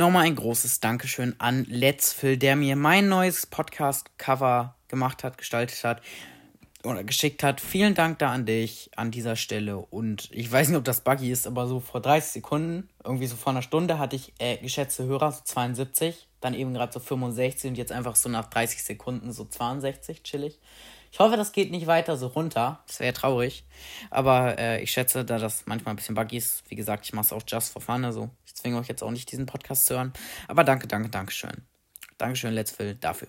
nochmal ein großes Dankeschön an Let's Phil, der mir mein neues Podcast-Cover gemacht hat, gestaltet hat oder geschickt hat. Vielen Dank da an dich an dieser Stelle. Und ich weiß nicht, ob das buggy ist, aber so vor 30 Sekunden, irgendwie so vor einer Stunde, hatte ich äh, geschätzte Hörer, so 72, dann eben gerade so 65 und jetzt einfach so nach 30 Sekunden so 62, chillig. Ich hoffe, das geht nicht weiter so runter. Das wäre traurig. Aber äh, ich schätze, da das manchmal ein bisschen buggy ist, wie gesagt, ich mache es auch just for fun. Also ich zwinge euch jetzt auch nicht, diesen Podcast zu hören. Aber danke, danke, danke schön. Dankeschön, Let's Phil, dafür.